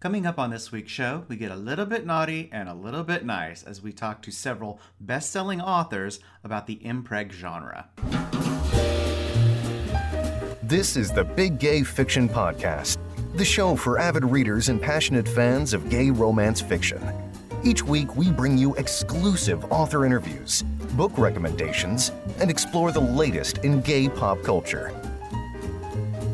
Coming up on this week's show, we get a little bit naughty and a little bit nice as we talk to several best selling authors about the MPreg genre. This is the Big Gay Fiction Podcast, the show for avid readers and passionate fans of gay romance fiction. Each week, we bring you exclusive author interviews, book recommendations, and explore the latest in gay pop culture.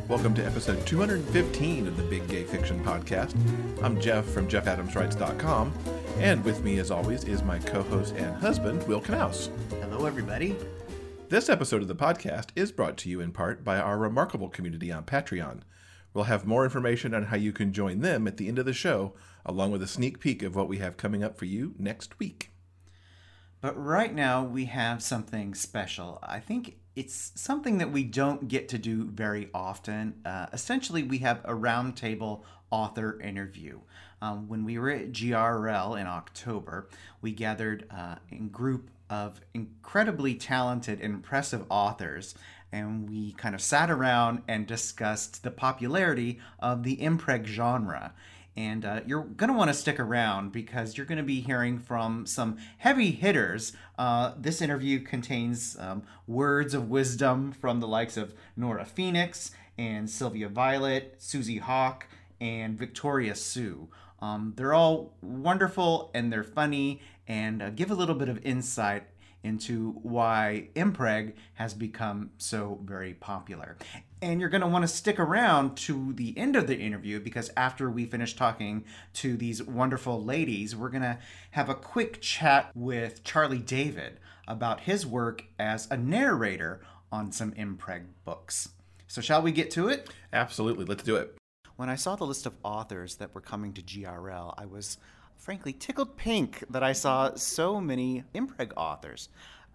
Welcome to episode 215 of the Big Gay Fiction Podcast. I'm Jeff from JeffAdamsWrites.com, and with me, as always, is my co host and husband, Will Knaus. Hello, everybody. This episode of the podcast is brought to you in part by our remarkable community on Patreon. We'll have more information on how you can join them at the end of the show, along with a sneak peek of what we have coming up for you next week. But right now, we have something special. I think it's something that we don't get to do very often. Uh, essentially, we have a roundtable author interview. Um, when we were at GRL in October, we gathered uh, in group of incredibly talented and impressive authors and we kind of sat around and discussed the popularity of the MPreg genre and uh, you're going to want to stick around because you're going to be hearing from some heavy hitters. Uh, this interview contains um, words of wisdom from the likes of Nora Phoenix and Sylvia Violet, Susi Hawke, and Victoria Sue. Um, they're all wonderful and they're funny and uh, give a little bit of insight into why MPreg has become so very popular. And you're going to want to stick around to the end of the interview because after we finish talking to these wonderful ladies, we're going to have a quick chat with Charlie David about his work as a narrator on some MPreg books. So, shall we get to it? Absolutely, let's do it. When I saw the list of authors that were coming to GRL, I was frankly tickled pink that I saw so many MPreg authors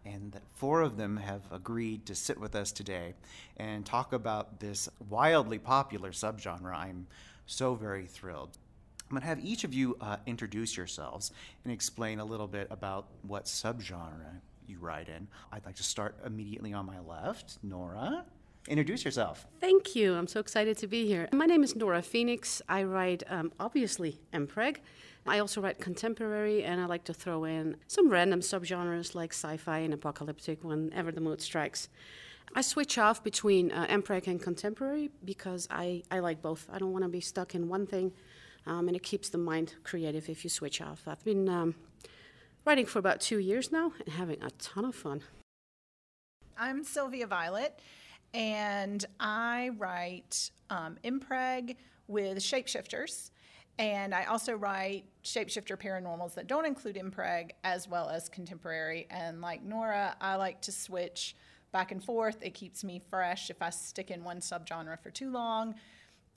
and that four of them have agreed to sit with us today and talk about this wildly popular subgenre. I'm so very thrilled. I'm going to have each of you uh, introduce yourselves and explain a little bit about what subgenre you write in. I'd like to start immediately on my left. Nora, introduce yourself. Thank you. I'm so excited to be here. My name is Nora Phoenix. I write, um, obviously, MPreg. I also write contemporary, and I like to throw in some random subgenres like sci-fi and apocalyptic whenever the mood strikes. I switch off between uh, and contemporary because I, I like both. I don't want to be stuck in one thing, um, and it keeps the mind creative if you switch off. I've been um, writing for about two years now and having a ton of fun. I'm Sylvia Violet, and I write um, MPreg with shapeshifters. And I also write shapeshifter paranormals that don't include MPreg as well as contemporary. And like Nora, I like to switch back and forth. It keeps me fresh. If I stick in one subgenre for too long,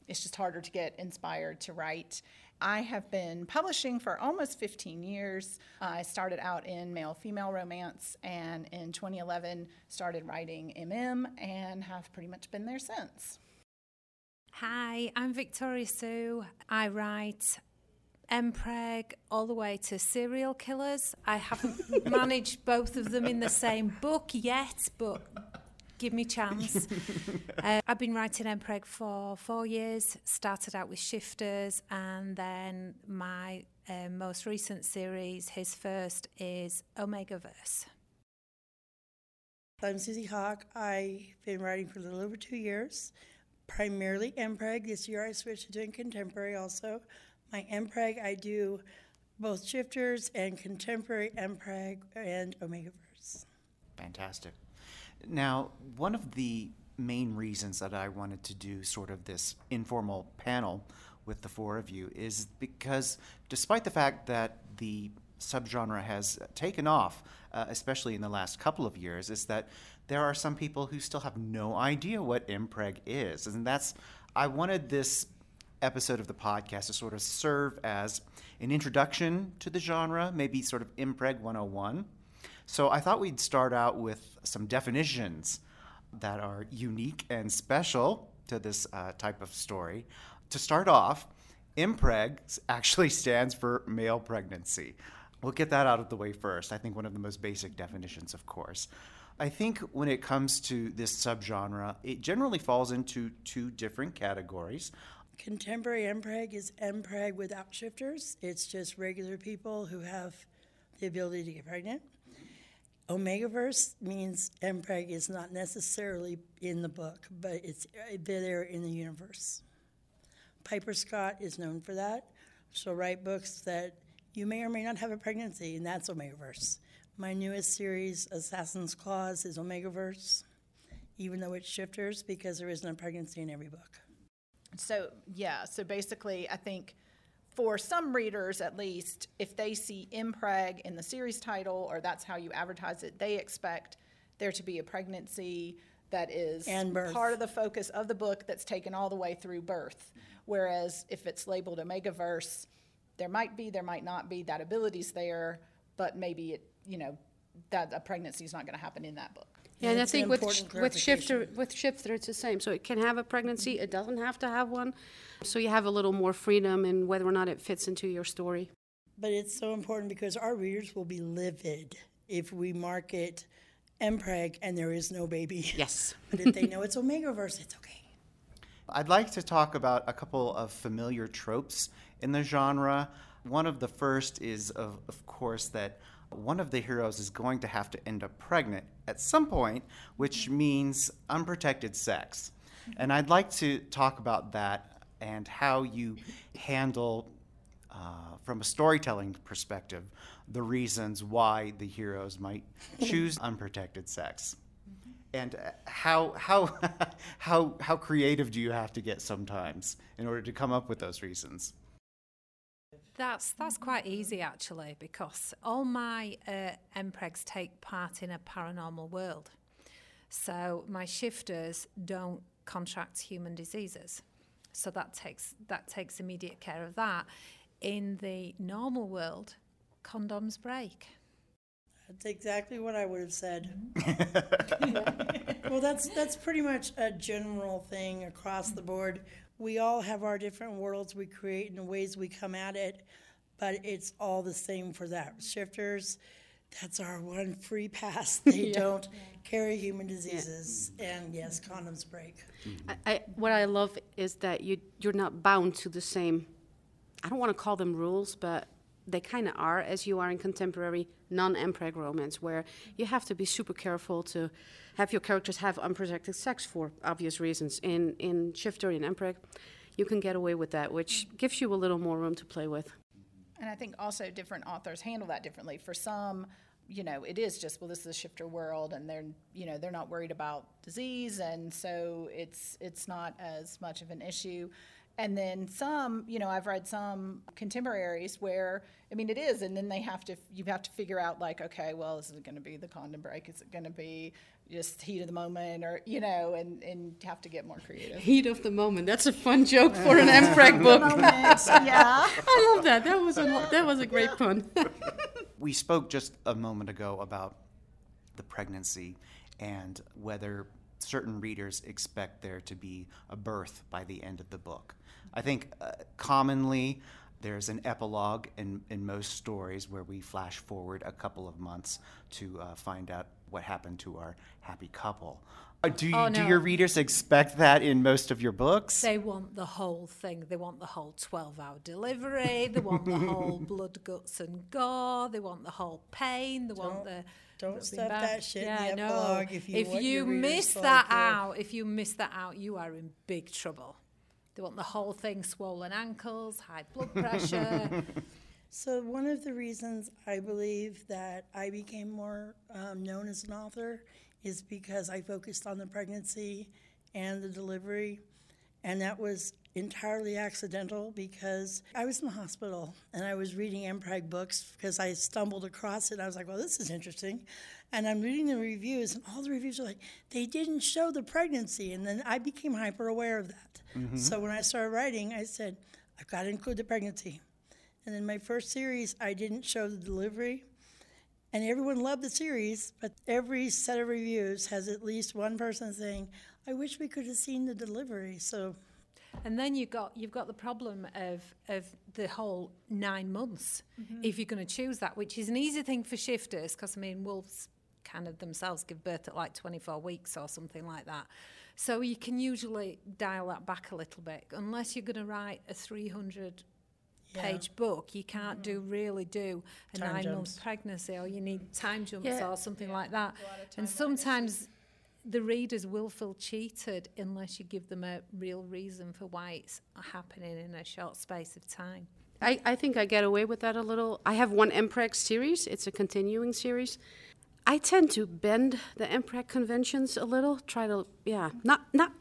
it's just harder to get inspired to write. I have been publishing for almost 15 years. I started out in male female romance and in 2011 started writing MM and have pretty much been there since. Hi, I'm Victoria Sue. I write MPreg all the way to serial killers. I haven't managed both of them in the same book yet, but give me a chance. uh, I've been writing MPreg for four years. Started out with Shifters, and then my uh, most recent series, his first, is Omegaverse. I'm Susi Hawke. I've been writing for a little over two years primarily MPreg. This year I switched to doing contemporary also. My MPreg, I do both shifters and contemporary MPreg and Omegaverse. Fantastic. Now, one of the main reasons that I wanted to do sort of this informal panel with the four of you is because despite the fact that the subgenre has taken off, uh, especially in the last couple of years, is that there are some people who still have no idea what MPreg is. And that's, I wanted this episode of the podcast to sort of serve as an introduction to the genre, maybe sort of MPreg 101. So I thought we'd start out with some definitions that are unique and special to this uh, type of story. To start off, MPreg actually stands for male pregnancy. We'll get that out of the way first. I think one of the most basic definitions, of course. I think when it comes to this subgenre, it generally falls into two different categories. Contemporary MPreg is MPreg without shifters. It's just regular people who have the ability to get pregnant. Omegaverse means MPreg is not necessarily in the book, but it's uh, there in the universe. Piper Scott is known for that. She'll write books that you may or may not have a pregnancy, and that's Omegaverse. My newest series, Assassin's Claws, is Omegaverse, even though it's shifters because there isn't a pregnancy in every book. So, yeah, so basically, I think for some readers at least, if they see MPreg in the series title or that's how you advertise it, they expect there to be a pregnancy that is part of the focus of the book that's taken all the way through birth. Whereas if it's labeled Omegaverse, there might be, there might not be, that ability's there, but maybe it, you know, that a pregnancy is not going to happen in that book. Yeah, and I It's an think with, important with shifter clarification. with shifter it's the same. So it can have a pregnancy, it doesn't have to have one. So you have a little more freedom in whether or not it fits into your story. But it's so important because our readers will be livid if we market MPreg and there is no baby. Yes. but if they know it's Omegaverse, it's okay. I'd like to talk about a couple of familiar tropes in the genre. One of the first is, of, of course, that one of the heroes is going to have to end up pregnant at some point, which means unprotected sex. And I'd like to talk about that and how you handle, uh, from a storytelling perspective, the reasons why the heroes might choose unprotected sex and uh, how how how how creative do you have to get sometimes in order to come up with those reasons That's that's quite easy actually because all my uh, MPregs take part in a paranormal world. So my shifters don't contract human diseases. So that takes that takes immediate care of that. In the normal world, condoms break. That's exactly what I would have said. well, that's that's pretty much a general thing across the board. We all have our different worlds we create and the ways we come at it, but it's all the same for that. Shifters, that's our one free pass. They don't carry human diseases, and yes, condoms break. I, I, what I love is that you you're not bound to the same. I don't want to call them rules, but they kind of are as you are in contemporary non-MPreg romance, where you have to be super careful to have your characters have unprotected sex for obvious reasons. In in Shifter and MPreg, you can get away with that, which gives you a little more room to play with. And I think also different authors handle that differently. For some, you know, it is just well, this is a shifter world, and they're you know they're not worried about disease, and so it's it's not as much of an issue. And then some, you know, I've read some contemporaries where I mean it is, and then they have to you have to figure out like, okay, well, is it going to be the condom break? Is it going to be just heat of the moment, or you know, and and have to get more creative. Heat of the moment. That's a fun joke for an MPreg book. yeah. I love that. That was a that was a great pun. we spoke just a moment ago about the pregnancy and whether certain readers expect there to be a birth by the end of the book. I think uh, commonly there's an epilogue in, in most stories where we flash forward a couple of months to uh, find out what happened to our happy couple. Uh, do, you, Oh, do your readers expect that in most of your books? They want the whole thing. They want the whole 12 hour delivery. They want the whole blood, guts, and gore. They want the whole pain. They want the. don't the stuff bad- that shit in the Yeah, no. epilogue if you want your miss that out, if you miss that out, you are in big trouble. They want the whole thing swollen ankles, high blood pressure. So, one of the reasons I believe that I became more um, known as an author is because I focused on the pregnancy and the delivery. And that was entirely accidental because I was in the hospital and I was reading MPreg books because I stumbled across it. I was like, well, this is interesting. And I'm reading the reviews, and all the reviews are like, they didn't show the pregnancy. And then I became hyper aware of that. Mm-hmm. So, when I started writing, I said, I've got to include the pregnancy. And in my first series, I didn't show the delivery. And everyone loved the series, but every set of reviews has at least one person saying, I wish we could have seen the delivery. So, And then you got you've got the problem of of the whole nine months mm-hmm. if you're going to choose that, which is an easy thing for shifters because I mean wolves kind of themselves give birth at like 24 weeks or something like that. So you can usually dial that back a little bit. Unless you're going to write a 300 page book, you can't do really do a Time nine jumps. month pregnancy or you need time jumps Yeah. or something like that. And sometimes the readers will feel cheated unless you give them a real reason for why it's happening in a short space of time. I, I think I get away with that a little. I have one MPREG series, it's a continuing series. I tend to bend the MPREG conventions a little, try to, yeah, not, not,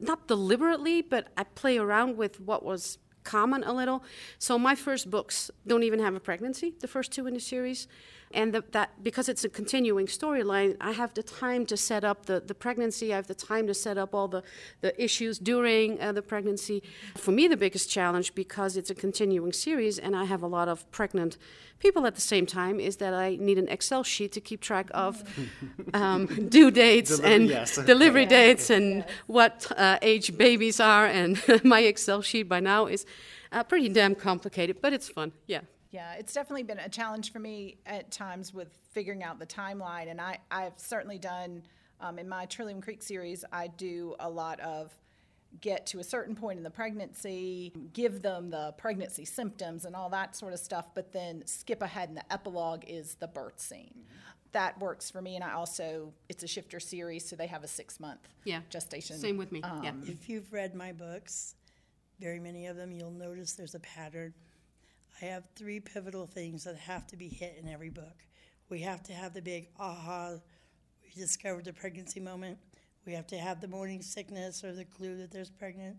not deliberately, but I play around with what was common a little. So my first books don't even have a pregnancy, the first two in the series. And the, that because it's a continuing storyline, I have the time to set up the, the pregnancy. I have the time to set up all the, the issues during uh, the pregnancy. For me, the biggest challenge, because it's a continuing series and I have a lot of pregnant people at the same time, is that I need an Excel sheet to keep track of um, due dates Delivery- and yes. delivery dates and what uh, age babies are. And my Excel sheet by now is uh, pretty damn complicated, but it's fun. Yeah. Yeah, it's definitely been a challenge for me at times with figuring out the timeline. And I, I've certainly done, um, in my Trillium Creek series, I do a lot of get to a certain point in the pregnancy, give them the pregnancy symptoms and all that sort of stuff, but then skip ahead and the epilogue is the birth scene. That works for me. And I also, it's a shifter series, so they have a six month Yeah. gestation. Same with me. yeah. If you've read my books, very many of them, you'll notice there's a pattern. I have three pivotal things that have to be hit in every book. We have to have the big aha, we discovered the pregnancy moment. We have to have the morning sickness or the clue that there's pregnant.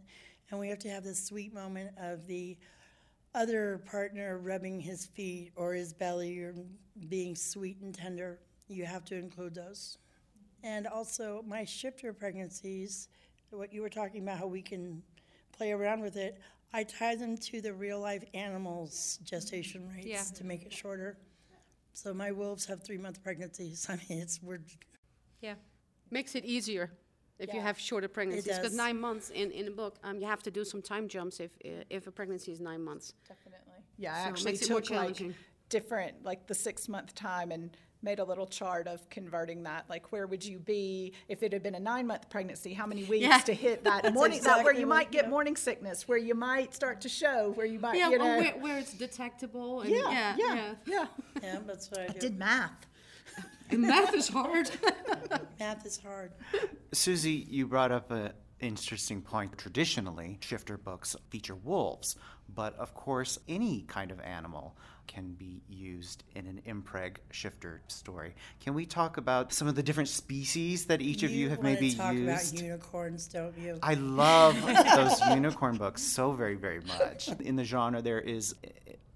And we have to have the sweet moment of the other partner rubbing his feet or his belly or being sweet and tender. You have to include those. And also, my shifter pregnancies, what you were talking about, how we can play around with it, I tie them to the real life animals' gestation rates Yeah. to make it shorter. So my wolves have three month pregnancies. I mean, it's we're Yeah. Makes it easier if you have shorter pregnancies. Because nine months in, in a book, um, you have to do some time jumps if, if a pregnancy is nine months. Definitely. Yeah, I So it actually makes it more took like different, like the six month time and made a little chart of converting that. Like, where would you be if it had been a nine month pregnancy? How many weeks Yeah. to hit that morning? that where you might get morning sickness, where you might start to show, where you might, Yeah, you or know. where, where it's detectable. And yeah, yeah, yeah, yeah, yeah, that's what I do. Did math. And math is hard. Math is hard. Susie, you brought up an interesting point. Traditionally, shifter books feature wolves, but of course, any kind of animal can be used in an MPreg shifter story. Can we talk about some of the different species that each of you have maybe talk used? about unicorns, don't you? I love those unicorn books so very, very much. In the genre, there is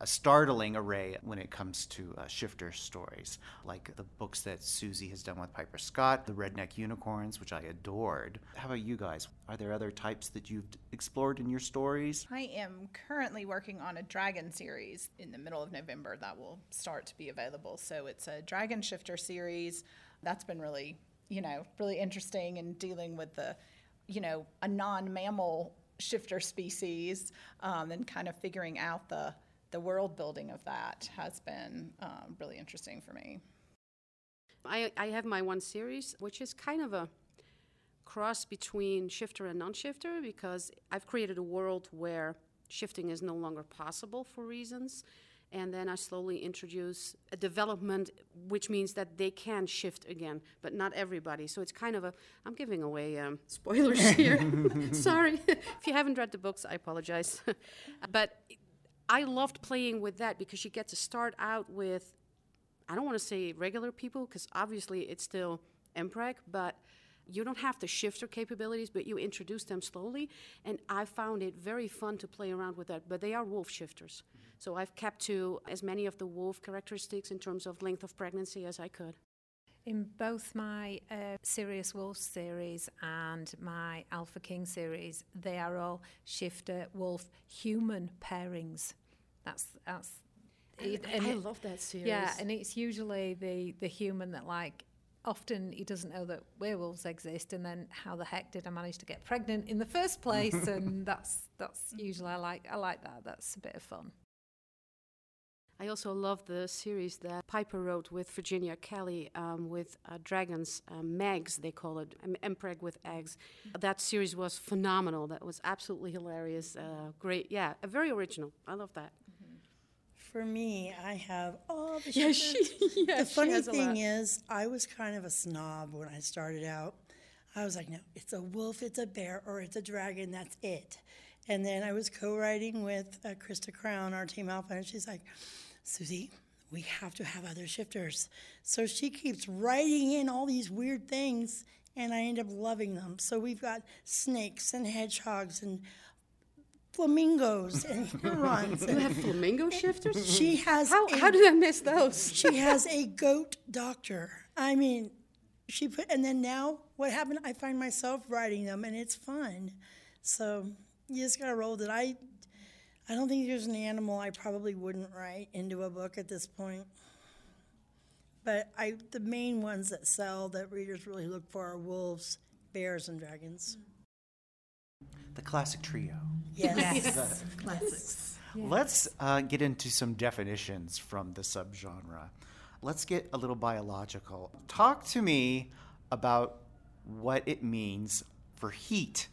a startling array when it comes to uh, shifter stories, like the books that Susie has done with Piper Scott, The Redneck Unicorns, which I adored. How about you guys? Are there other types that you've explored in your stories? I am currently working on a dragon series in the middle of November that will start to be available. So it's a dragon shifter series. That's been really, you know, really interesting in dealing with the, you know, a non mammal shifter species um, and kind of figuring out the, the world building of that has been um, really interesting for me. I, I have my one series, which is kind of a cross between shifter and non-shifter because I've created a world where shifting is no longer possible for reasons. And then I slowly introduce a development, which means that they can shift again, but not everybody. So it's kind of a, I'm giving away um, spoilers here. Sorry. if you haven't read the books, I apologize. but I loved playing with that because you get to start out with I don't want to say regular people because obviously it's still MPREG, but you don't have the shifter capabilities, but you introduce them slowly. And I found it very fun to play around with that. But they are wolf shifters. So I've kept to as many of the wolf characteristics in terms of length of pregnancy as I could. In both my uh, Sirius Wolf series and my Alpha King series, they are all shifter wolf human pairings. That's that's. it- and I it- love that series. Yeah, and it's usually the the human that like often he doesn't know that werewolves exist, and then how the heck did I manage to get pregnant in the first place? and that's that's usually I like I like that. That's a bit of fun. I also love the series that Piper wrote with Virginia Kelly um, with uh, dragons, um, Megs, they call it, MPreg with eggs. That series was phenomenal. That was absolutely hilarious. Uh, great. Yeah, uh, very original. I love that. For me, I have all the Yeah, shifters. she- yeah, the funny thing is, I was kind of a snob when I started out. I was like, no, it's a wolf, it's a bear, or it's a dragon, that's it. And then I was co writing with uh, Crista Crown, our team alpha, and she's like, Susie, we have to have other shifters. So she keeps writing in all these weird things, and I end up loving them. So we've got snakes and hedgehogs and flamingos and herons. You have flamingo shifters? she has How, a how did I miss those? she has a goat doctor. I mean, she put, and then now what happened? I find myself writing them, and it's fun. So you just gotta roll with it. I, I don't think there's an animal I probably wouldn't write into a book at this point. But I, the main ones that sell that readers really look for are wolves, bears, and dragons. The classic trio. Yes. Classics. Let's uh, get into some definitions from the subgenre. Let's get a little biological. Talk to me about what it means for heat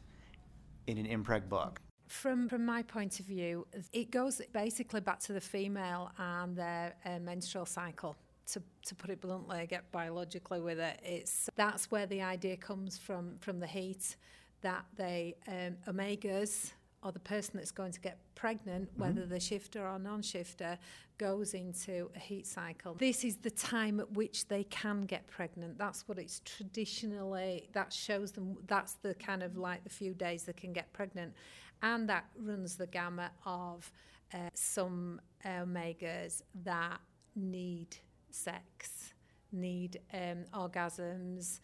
in an MPreg book. From from my point of view, it goes basically back to the female and their uh, menstrual cycle. To, to put it bluntly, get biologically with it, it's that's where the idea comes from from the heat that they um, omegas or the person that's going to get pregnant, whether they're shifter or non-shifter, goes into a heat cycle. This is the time at which they can get pregnant. That's what it's traditionally. That shows them. That's the kind of like the few days they can get pregnant, and that runs the gamut of uh, some omegas that need sex, need um, orgasms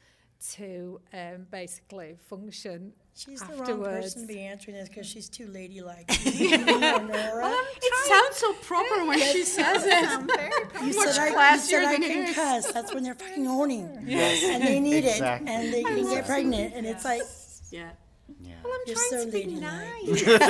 to um, basically function She's the wrong person to be answering this because she's too ladylike. Nora. It sounds so proper when she says it. You said I, you classier said I than it can is. cuss. That's when they're fucking owning. Yes. And they need Exactly. it. And they can get pregnant. And it's like, Yeah. Yeah. you're so ladylike.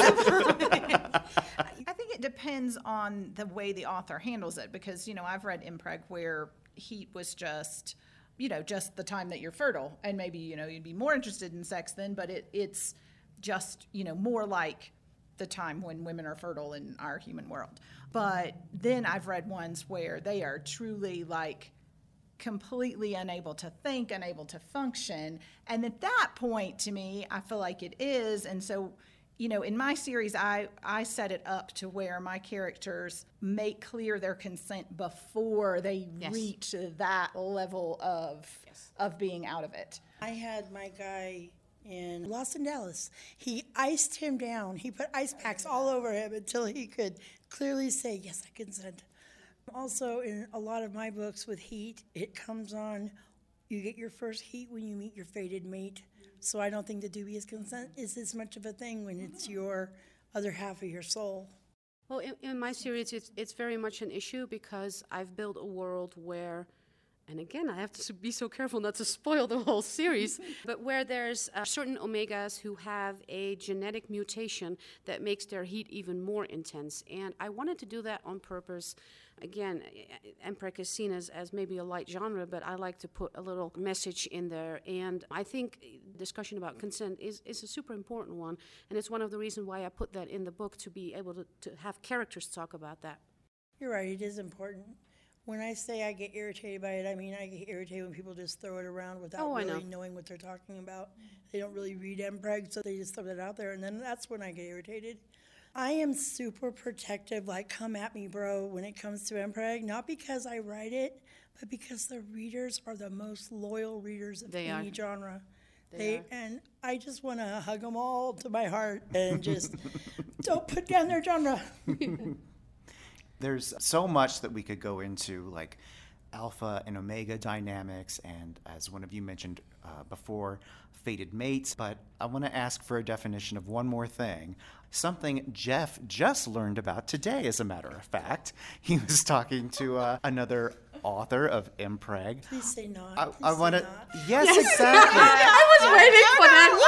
I think it depends on the way the author handles it because, you know, I've read MPreg where heat was just, you know, just the time that you're fertile. And maybe, you know, you'd be more interested in sex then, but it, it's just, you know, more like the time when women are fertile in our human world. But then I've read ones where they are truly like, completely unable to think, unable to function. And at that point, to me, I feel like it is. And so, you know, in my series, I, I set it up to where my characters make clear their consent before they reach that level of, yes. of being out of it. I had my guy in Lost in Dallas. He iced him down. He put ice packs all over him until he could clearly say, Yes, I consent. Also, in a lot of my books with heat, it comes on, you get your first heat when you meet your fated mate. So I don't think the dubious consent is as much of a thing when it's your other half of your soul. Well, in, in my series, it's, it's very much an issue because I've built a world where, and again, I have to be so careful not to spoil the whole series, but where there's uh, certain omegas who have a genetic mutation that makes their heat even more intense. And I wanted to do that on purpose. Again, eh, eh, MPreg is seen as, as maybe a light genre, but I like to put a little message in there. And I think eh, discussion about consent is, is a super important one. And it's one of the reasons why I put that in the book to be able to, to have characters talk about that. You're right, it is important. When I say I get irritated by it, I mean I get irritated when people just throw it around without Oh, really know. knowing what they're talking about. They don't really read MPreg, so they just throw it out there, and then that's when I get irritated. I am super protective, like come at me, bro, when it comes to MPreg, not because I write it, but because the readers are the most loyal readers of They any are. genre. They, and I just want to hug them all to my heart and just don't put down their genre. There's so much that we could go into, like alpha and omega dynamics, and as one of you mentioned uh, before, fated mates. But I want to ask for a definition of one more thing. Something Jeff just learned about today, as a matter of fact. He was talking to uh, another author of Impreg. Please say not. I, I want to. not. Yes, exactly. I was waiting for that.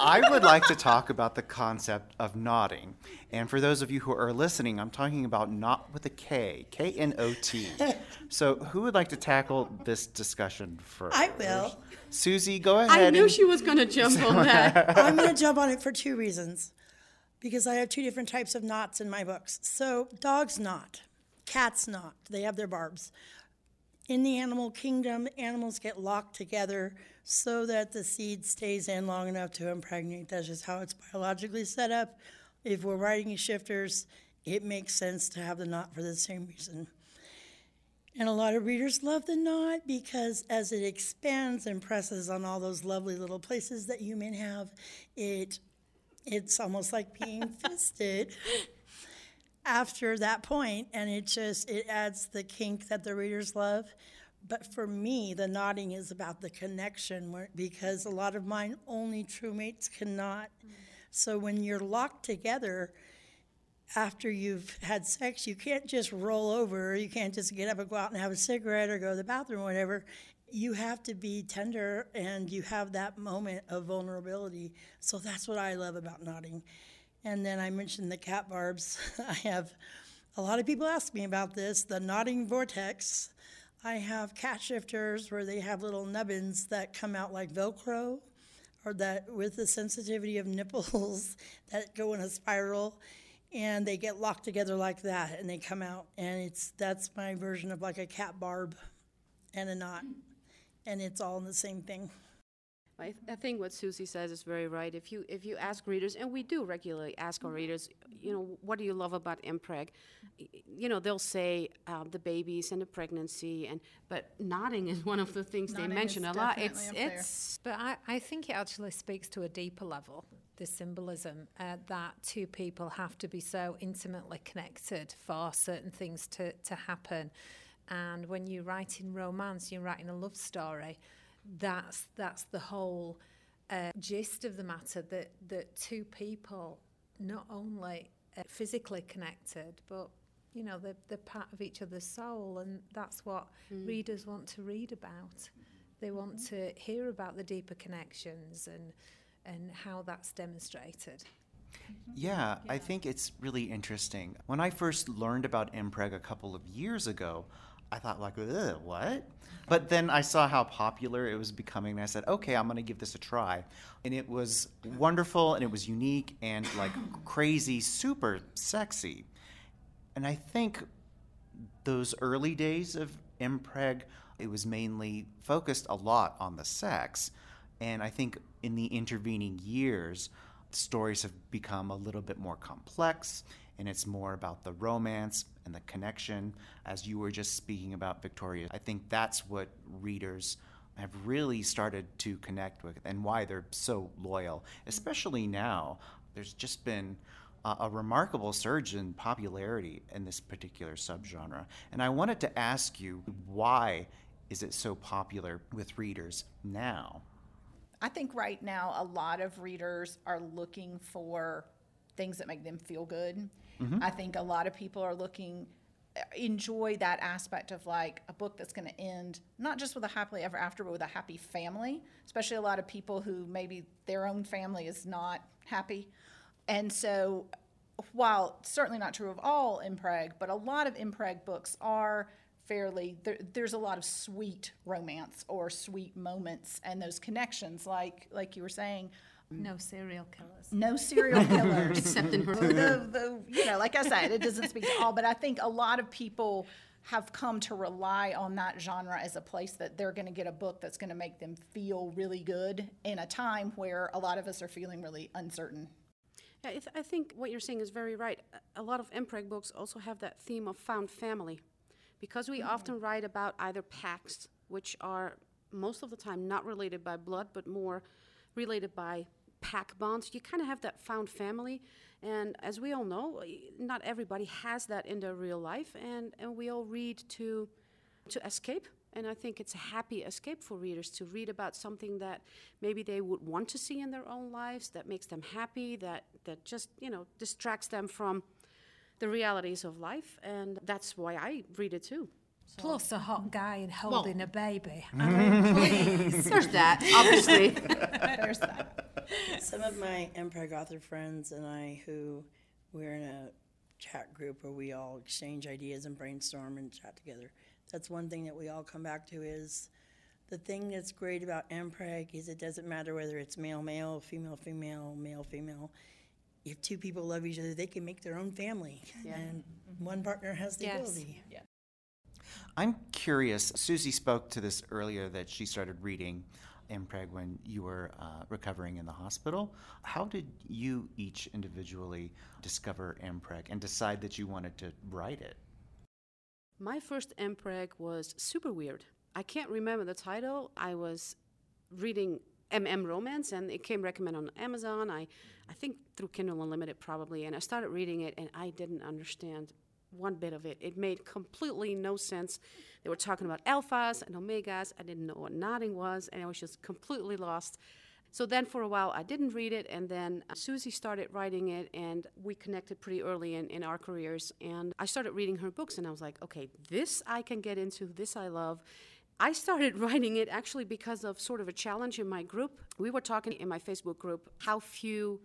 I would like to talk about the concept of knotting. And for those of you who are listening, I'm talking about knot with a K, K N O T. So, who would like to tackle this discussion first? I will. Susie, go ahead. I knew and- she was going to jump on that. I'm going to jump on it for two reasons. Because I have two different types of knots in my books. So, dogs knot, cats knot, they have their barbs. In the animal kingdom, animals get locked together so that the seed stays in long enough to impregnate. That's just how it's biologically set up. If we're writing shifters, it makes sense to have the knot for the same reason. And a lot of readers love the knot because as it expands and presses on all those lovely little places that humans have, it it's almost like being fisted after that point and it just it adds the kink that the readers love. But for me the knotting is about the connection because a lot of mine only true mates cannot. So when you're locked together after you've had sex you can't just roll over you can't just get up and go out and have a cigarette or go to the bathroom or whatever. You have to be tender and you have that moment of vulnerability. So that's what i love about knotting and then I mentioned the cat barbs. I have a lot of people ask me about this the knotting vortex. I have cat shifters where they have little nubbins that come out like Velcro or that with the sensitivity of nipples that go in a spiral and they get locked together like that and they come out and it's that's my version of like a cat barb and a knot and it's all in the same thing. I, th- I think what Susie says is very right. If you if you ask readers, and we do regularly ask our readers, you know, what do you love about MPreg? You know, they'll say uh, the babies and the pregnancy, and but knotting is one of the things Knotting they mention a lot. It's it's But I, I think it actually speaks to a deeper level, the symbolism, uh, that two people have to be so intimately connected for certain things to, to happen. And when you write in romance, you're writing a love story, that's, that's the whole uh, gist of the matter that, that two people not only uh, physically connected, but you know, they're, they're part of each other's soul, and that's what readers want to read about. They want to hear about the deeper connections and and how that's demonstrated. Yeah, I think it's really interesting. When I first learned about MPreg a couple of years ago, I thought like, what? But then I saw how popular it was becoming, and I said, okay, I'm to give this a try. And it was wonderful, and it was unique, and like crazy, super sexy. And I think those early days of MPreg, it was mainly focused a lot on the sex. And I think in the intervening years, stories have become a little bit more complex and it's more about the romance and the connection. As you were just speaking about, Victoria, I think that's what readers have really started to connect with and why they're so loyal, especially now. There's just been a, remarkable surge in popularity in this particular subgenre. And I wanted to ask you why is it so popular with readers now? I think right now a lot of readers are looking for things that make them feel good. Mm-hmm. I think a lot of people are looking uh, enjoy that aspect of like a book that's going to end not just with a happily ever after but with a happy family especially a lot of people who maybe their own family is not happy. And so while certainly not true of all MPreg but a lot of MPreg books are fairly there, there's a lot of sweet romance or sweet moments and those connections like like you were saying No serial killers. no serial killers except in her. the, the, you know, like I said, it doesn't speak to all, but I think a lot of people have come to rely on that genre as a place that they're going to get a book that's going to make them feel really good in a time where a lot of us are feeling really uncertain. Yeah, I, th- I think what you're saying is very right. A- A lot of MPreg books also have that theme of found family. Because we mm-hmm. often write about either packs, which are most of the time not related by blood, but more related by pack bonds, you kind of have that found family. And as we all know, not everybody has that in their real life, and, and we all read to, to escape. And I think it's a happy escape for readers to read about something that maybe they would want to see in their own lives, that makes them happy, that, that just, you know, distracts them from the realities of life. And that's why I read it too. Plus a hot guy and holding a baby. I mean, please. There's that, obviously. There's that. Some of my MPreg author friends and I, who we're in a chat group where we all exchange ideas and brainstorm and chat together. That's one thing that we all come back to is the thing that's great about MPreg is it doesn't matter whether it's male male, female female, male female. If two people love each other, they can make their own family, and one partner has the Yes. ability. I'm curious. Susie spoke to this earlier that she started reading MPreg when you were uh, recovering in the hospital. How did you each individually discover MPreg and decide that you wanted to write it? My first MPreg was super weird. I can't remember the title. I was reading MM Romance, and it came recommended on Amazon. I, I think through Kindle Unlimited probably, and I started reading it, and I didn't understand one bit of it. It made completely no sense. They were talking about alphas and omegas. I didn't know what knotting was, and I was just completely lost. So then for a while I didn't read it, and then uh, Susie started writing it, and we connected pretty early in, in our careers. And I started reading her books, and I was like, okay, this I can get into, this I love. I started writing it actually because of sort of a challenge in my group. We were talking in my Facebook group how few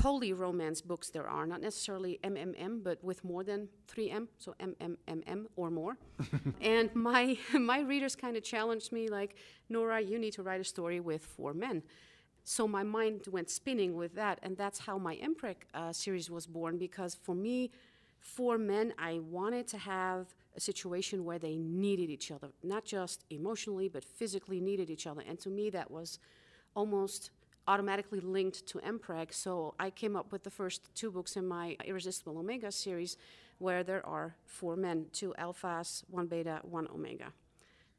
poly romance books there are, not necessarily MMM, but with more than 3M, so MMMM or more. and my my readers kind of challenged me like, Nora, you need to write a story with four men. So my mind went spinning with that, and that's how my MPreg uh, series was born. Because for me, four men, I wanted to have a situation where they needed each other, not just emotionally, but physically needed each other. And to me, that was almost automatically linked to MPreg. So I came up with the first two books in my Irresistible Omega series, where there are four men, two alphas, one beta, one omega,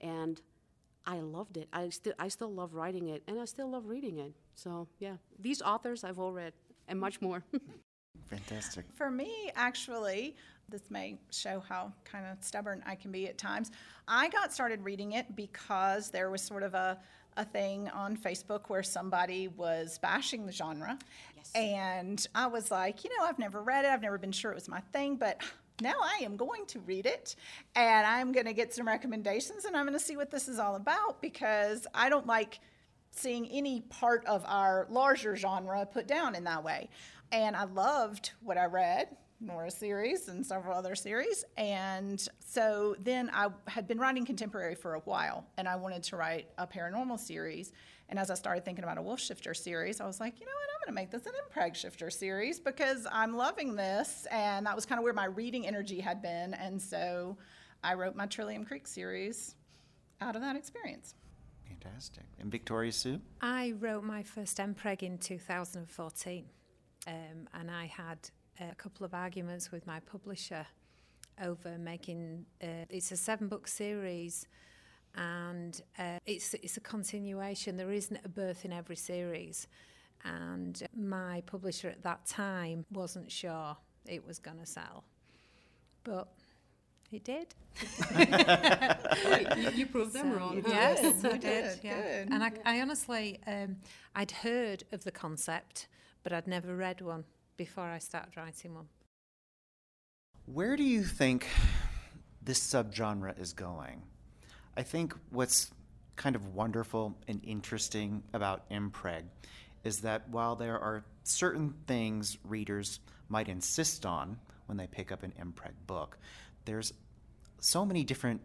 and I loved it. I still I still love writing it, and I still love reading it. So yeah, these authors I've all read, and much more. Fantastic. For me, actually, this may show how kind of stubborn I can be at times. I got started reading it because there was sort of a, a thing on Facebook where somebody was bashing the genre. And I was like, you know, I've never read it, I've never been sure it was my thing, but now I am going to read it and I'm going to get some recommendations and I'm going to see what this is all about because I don't like seeing any part of our larger genre put down in that way. And I loved what I read, Nora's series and several other series. And so then I had been writing contemporary for a while and I wanted to write a paranormal series. And as I started thinking about a wolf shifter series, I was like, you know what, I'm going to make this an MPreg shifter series because I'm loving this. And that was kind of where my reading energy had been. And so I wrote my Trillium Creek series out of that experience. Fantastic. And Victoria Sue? I wrote my first MPreg in 2014, um, and I had a couple of arguments with my publisher over making. Uh, it's a seven-book series, and uh, it's it's a continuation. There isn't a birth in every series, and my publisher at that time wasn't sure it was going to sell, but it did. you, you proved them wrong. Yes, You I did. did, Yeah. good. And I, I honestly, um, I'd heard of the concept, but I'd never read one before I started writing one. Where do you think this subgenre is going? I think what's kind of wonderful and interesting about MPreg is that while there are certain things readers might insist on when they pick up an MPreg book, there's so many different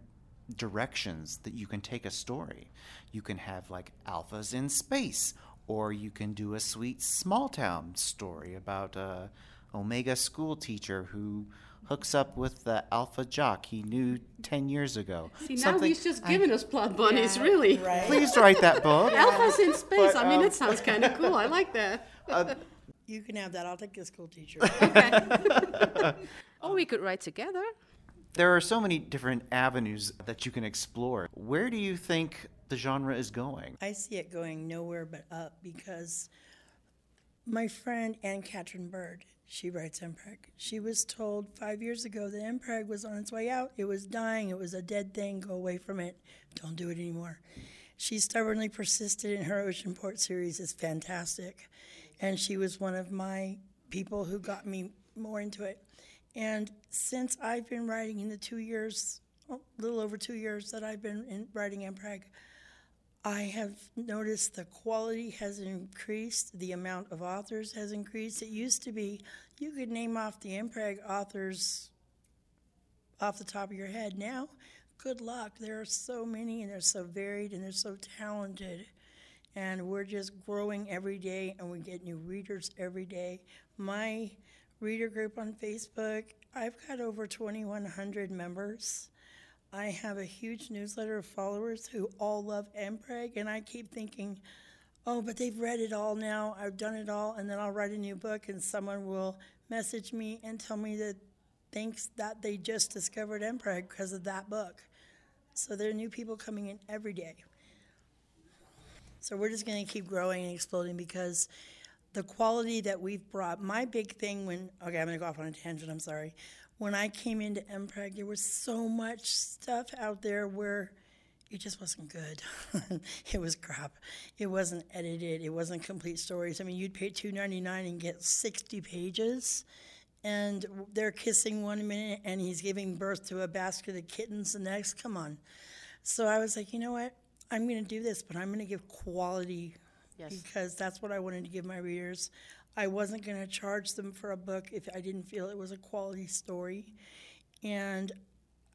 directions that you can take a story. You can have like alphas in space, or you can do a sweet small town story about a Omega school teacher who hooks up with the alpha jock he knew 10 years ago. See, now he's just giving us plot bunnies, really. Please write that book. Alphas in space. But, I mean, um, it sounds kind of cool. I like that. You can have that. I'll take the school teacher. Or we could write together. There are so many different avenues that you can explore. Where do you think the genre is going? I see it going nowhere but up because my friend Ann Katrin Bird, she writes MPreg. She was told five years ago that MPreg was on its way out. It was dying. It was a dead thing. Go away from it. Don't do it anymore. She stubbornly persisted in her Ocean Port series. It's fantastic. And she was one of my people who got me more into it. And since I've been writing in the two years a little over two years that I've been in writing MPreg, I have noticed the quality has increased, the amount of authors has increased. It used to be you could name off the MPreg authors off the top of your head. Now, good luck. There are so many and they're so varied and they're so talented. And we're just growing every day and we get new readers every day. My reader group on Facebook, I've got over 2,100 members. I have a huge newsletter of followers who all love MPreg, and I keep thinking, oh, but they've read it all now. I've done it all, and then I'll write a new book, and someone will message me and tell me that thanks that they just discovered MPreg because of that book. So there are new people coming in every day. So we're just going to keep growing and exploding because the quality that we've brought. My big thing when okay, I'm going to go off on a tangent. I'm sorry when I came into MPreg, there was so much stuff out there where it just wasn't good. it was crap. It wasn't edited. It wasn't complete stories. I mean, you'd pay two ninety nine and get sixty pages, and they're kissing one minute, and he's giving birth to a basket of kittens the next. Come on. So I was like, you know what? I'm going to do this, but I'm going to give quality yes. because that's what I wanted to give my readers. I wasn't going to charge them for a book if I didn't feel it was a quality story. And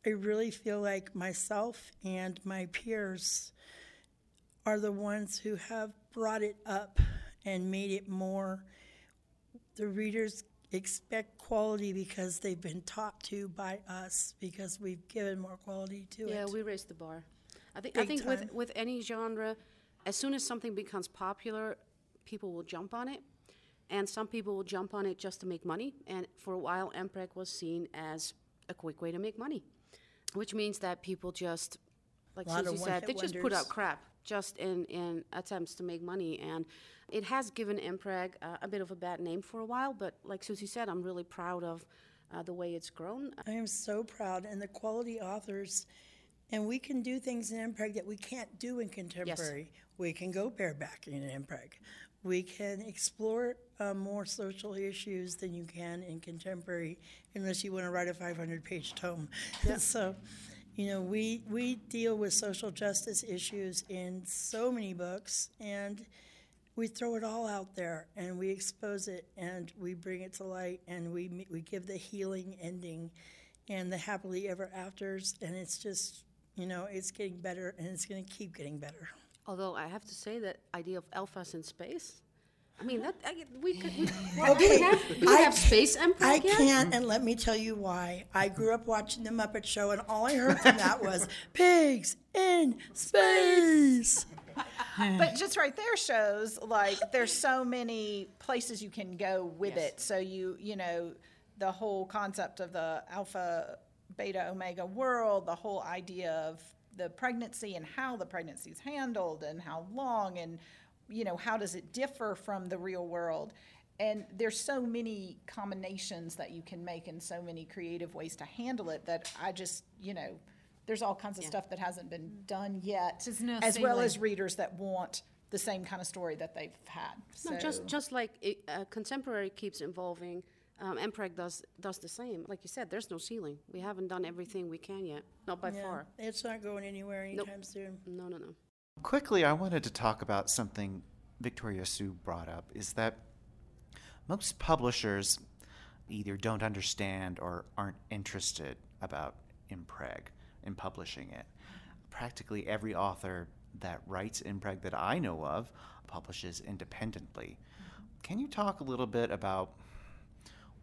I really feel like myself and my peers are the ones who have brought it up and made it more. The readers expect quality because they've been taught to by us because we've given more quality to yeah, it. Yeah, we raised the bar. I think Big I think with with any genre, as soon as something becomes popular, people will jump on it and some people will jump on it just to make money. And for a while, MPreg was seen as a quick way to make money, which means that people just, like Susi said, they just put out crap just in, in attempts to make money. And it has given MPreg uh, a bit of a bad name for a while, but like Susi said, I'm really proud of uh, the way it's grown. I am so proud, and the quality authors. And we can do things in MPreg that we can't do in contemporary. Yes. We can go bareback in MPreg we can explore uh, more social issues than you can in contemporary, unless you want to write a 500 page tome. Yeah. so, you know, we, we deal with social justice issues in so many books, and we throw it all out there and we expose it and we bring it to light and we, we give the healing ending and the happily ever afters, and it's just, you know, it's getting better and it's going to keep getting better. Although I have to say that idea of alphas in space. I mean, that I, we could. We, okay, we have, we I, have space empire. I can't, and let me tell you why. I grew up watching the Muppet Show, and all I heard from that was pigs in space. but just right there shows like there's so many places you can go with yes. it. So you you know the whole concept of the alpha, beta, omega world, the whole idea of the pregnancy and how the pregnancy is handled and how long and you know how does it differ from the real world and there's so many combinations that you can make and so many creative ways to handle it that i just you know there's all kinds of yeah. stuff that hasn't been done yet no as well as readers that want the same kind of story that they've had no just just like it, uh, contemporary keeps evolving um, MPreg does does the same. Like you said, there's no ceiling. We haven't done everything we can yet, not by yeah, far. It's not going anywhere anytime nope. soon. No, no, no. Quickly, I wanted to talk about something Victoria Sue brought up. Is that most publishers either don't understand or aren't interested about MPreg in publishing it. Practically every author that writes MPreg that I know of publishes independently. Can you talk a little bit about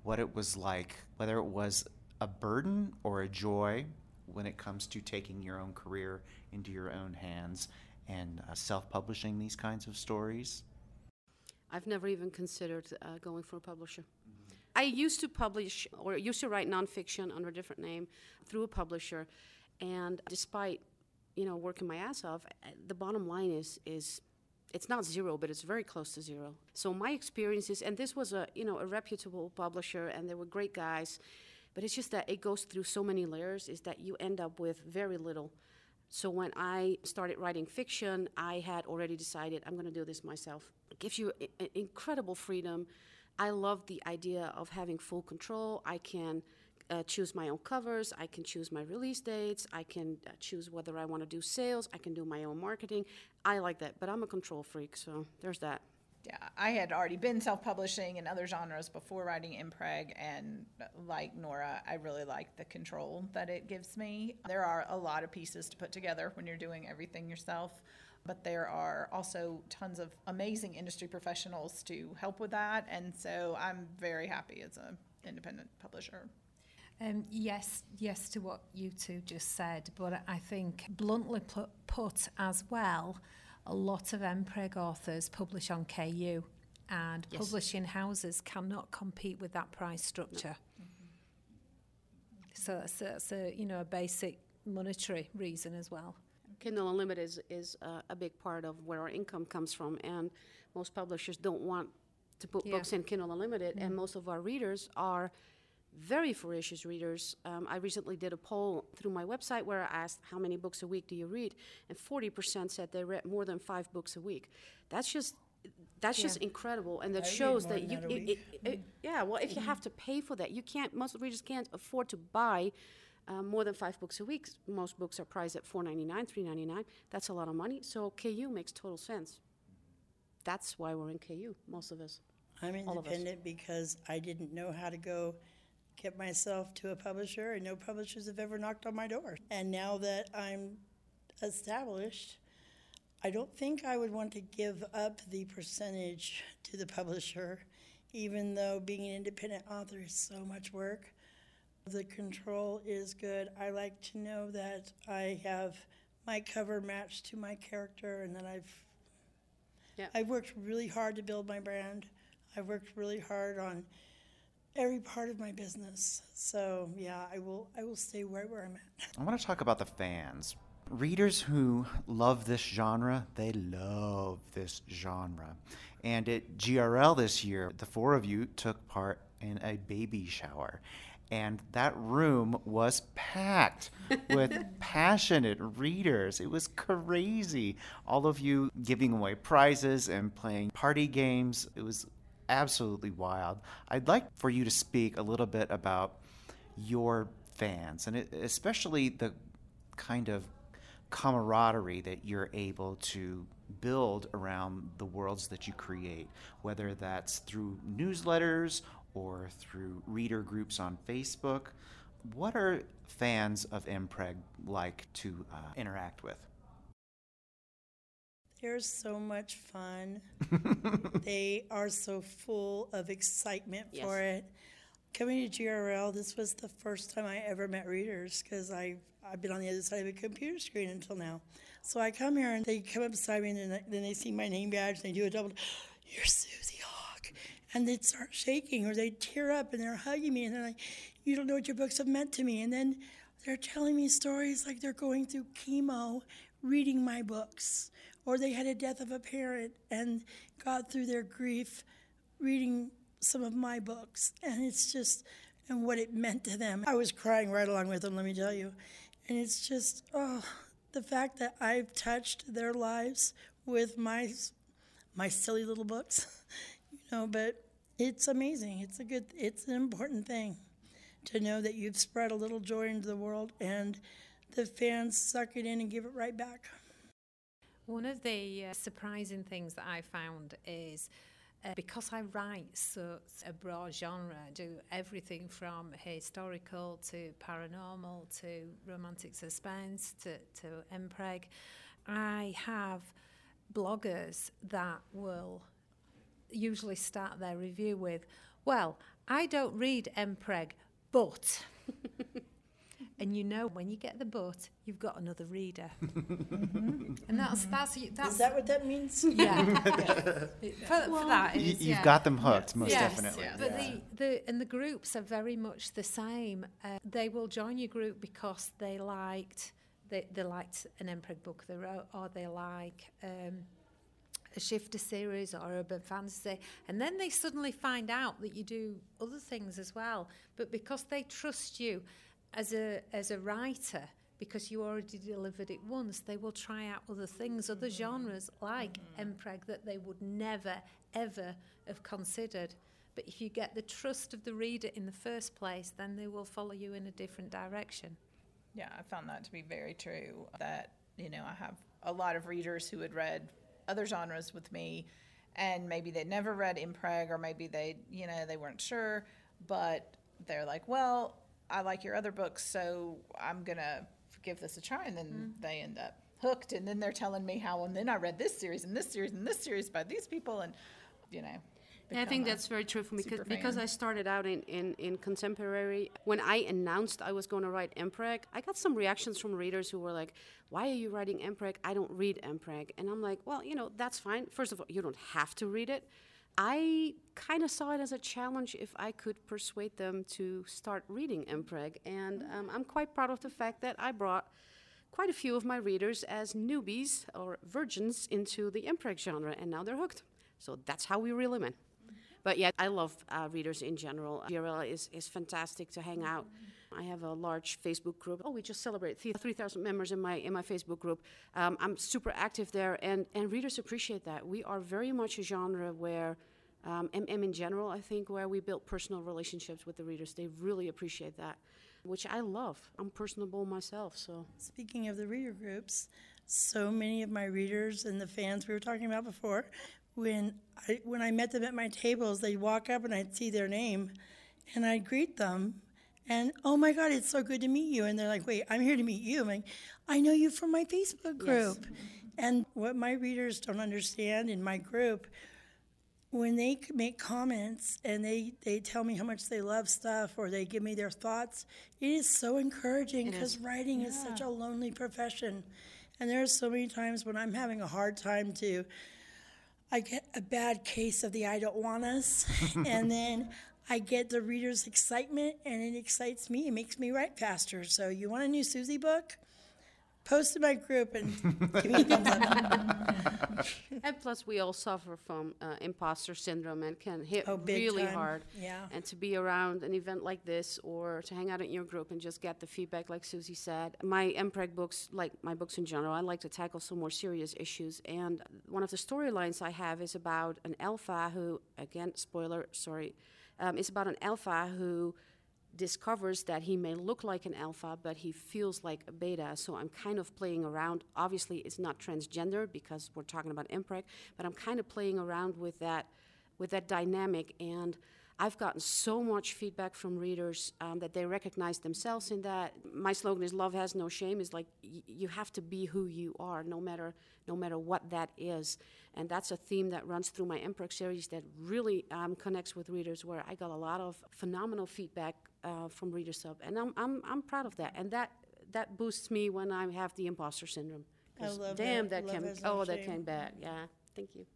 what it was like, whether it was a burden or a joy when it comes to taking your own career into your own hands and uh, self publishing these kinds of stories? I've never even considered uh, going for a publisher. Mm-hmm. I used to publish or used to write nonfiction under a different name through a publisher, and despite you know working my ass off, uh, the bottom line is is it's not zero, but it's very close to zero. So my experiences, and this was a you know a reputable publisher, and they were great guys, but it's just that it goes through so many layers. Is that you end up with very little. So when I started writing fiction, I had already decided I'm going to do this myself. It gives you incredible freedom. I love the idea of having full control. I can uh, choose my own covers. I can choose my release dates. I can uh, choose whether I want to do sales. I can do my own marketing. I like that, but I'm a control freak, so there's that. Yeah, I had already been self-publishing in other genres before writing MPreg, and uh, like Nora, I really like the control that it gives me. There are a lot of pieces to put together when you're doing everything yourself, but there are also tons of amazing industry professionals to help with that, and so I'm very happy as an independent publisher. Um, yes, yes to what you two just said, but I think bluntly put, put as well, a lot of MPreg authors publish on KU, and Yes. publishing houses cannot compete with that price structure. So that's, that's a you know a basic monetary reason as well. Kindle Unlimited is, is uh, a big part of where our income comes from, and most publishers don't want to put Yeah. books in Kindle Unlimited, and most of our readers are very voracious readers. Um, I recently did a poll through my website where I asked how many books a week do you read, and 40% said they read more than five books a week. That's just that's just incredible, and that I shows that you, it, it, it, yeah. Well, if you have to pay for that, you can't. Most readers can't afford to buy um, more than five books a week. Most books are priced at four ninety nine, three ninety nine. That's a lot of money. So KU makes total sense. That's why we're in KU, most of us. I'm of us. independent because I didn't know how to go get myself to a publisher, and no publishers have ever knocked on my door. And now that I'm established, I don't think I would want to give up the percentage to the publisher, even though being an independent author is so much work. The control is good. I like to know that I have my cover matched to my character and that I've Yeah. I've worked really hard to build my brand. I've worked really hard on every part of my business. So yeah, I will I will stay right where I'm at. I want to talk about the fans. Readers who love this genre, they love this genre. And at GRL this year, the four of you took part in a baby shower. And that room was packed with passionate readers. It was crazy. All of you giving away prizes and playing party games. It was absolutely wild. I'd like for you to speak a little bit about your fans and especially the kind of camaraderie that you're able to build around the worlds that you create, whether that's through newsletters or through reader groups on Facebook. What are fans of MPreg like to uh, interact with? They're so much fun. they are so full of excitement for it. Coming to GRL, this was the first time I ever met readers because I've, I've been on the other side of a computer screen until now. So I come here and they come up beside me and then, then they see my name badge and they do a double. You're Susi Hawke, and they start shaking or they tear up and they're hugging me and they're like, "You don't know what your books have meant to me." And then they're telling me stories like they're going through chemo, reading my books, or they had a death of a parent and got through their grief reading some of my books. And it's just, and what it meant to them. I was crying right along with them, let me tell you. And it's just, oh, the fact that I've touched their lives with my my silly little books, you know, but it's amazing. It's a good, it's an important thing to know that you've spread a little joy into the world and the fans suck it in and give it right back. One of the uh, surprising things that I found is uh, because I write such a broad genre, I do everything from historical to paranormal to romantic suspense to, to MPreg. I have bloggers that will usually start their review with, Well, I don't read MPreg, but. And you know when you get the but, you've got another reader, and that's that's that's Is that what that means? yeah. for, for that you, you've yeah. got them hooked, most Yes, definitely. But the, the and the groups are very much the same. Uh, they will join your group because they liked they, they liked an MPreg book they wrote, or they like um, a shifter series or urban fantasy, and then they suddenly find out that you do other things as well. But because they trust you as a as a writer. Because you already delivered it once, they will try out other things, other mm. genres like mm. MPreg that they would never, ever have considered. But if you get the trust of the reader in the first place, then they will follow you in a different direction. Yeah, I found that to be very true. That, you know, I have a lot of readers who had read other genres with me and maybe they'd never read MPreg or maybe they, you know, they weren't sure, but they're like, well, I like your other books, so I'm going to give this a try. And then mm-hmm. they end up hooked. And then they're telling me how, and then I read this series and this series and this series by these people. And, you know, I think that's very true for me because, because I started out in, in, in contemporary. When I announced I was going to write MPreg, I got some reactions from readers who were like, Why are you writing MPreg? I don't read MPreg. And I'm like, Well, you know, that's fine. First of all, you don't have to read it. I kind of saw it as a challenge if I could persuade them to start reading MPreg. And um, I'm quite proud of the fact that I brought quite a few of my readers as newbies or virgins into the MPreg genre, and now they're hooked. So that's how we reel them in. But yeah, I love uh, readers in general. GRL is, is fantastic to hang out. I have a large Facebook group. Oh, we just celebrated 3,000 members in my in my Facebook group. Um, I'm super active there, and, and readers appreciate that. We are very much a genre where, um, and in general, I think, where we build personal relationships with the readers. They really appreciate that, which I love. I'm personable myself, so. Speaking of the reader groups, so many of my readers and the fans we were talking about before when I, when I met them at my tables, they'd walk up and I'd see their name and I'd greet them. And oh my God, it's so good to meet you. And they're like, wait, I'm here to meet you. I'm like, I know you from my Facebook group. Yes. And what my readers don't understand in my group, when they make comments and they, they tell me how much they love stuff or they give me their thoughts, it is so encouraging because writing yeah. is such a lonely profession. And there are so many times when I'm having a hard time to I get a bad case of the I don't want us, and then I get the reader's excitement, and it excites me. It makes me write faster. So, you want a new Susi book? Post in my group and give me a thumbs up. and plus, we all suffer from uh, imposter syndrome and can hit oh, really time. hard. Yeah. And to be around an event like this or to hang out in your group and just get the feedback, like Susi said. My MPreg books, like my books in general, I like to tackle some more serious issues. And one of the storylines I have is about an alpha who, again, spoiler, sorry, um, it's about an alpha who discovers that he may look like an alpha, but he feels like a beta. So I'm kind of playing around. Obviously, it's not transgender because we're talking about MPreg, but I'm kind of playing around with that, with that dynamic. And I've gotten so much feedback from readers um, that they recognize themselves in that. My slogan is "Love has no shame." Is like y- you have to be who you are, no matter no matter what that is, and that's a theme that runs through my MPreg series that really um, connects with readers. Where I got a lot of phenomenal feedback uh, from readers sub, and I'm, I'm I'm proud of that, and that that boosts me when I have the imposter syndrome. I love damn, that, that came. No oh, shame. that came back. Yeah, thank you.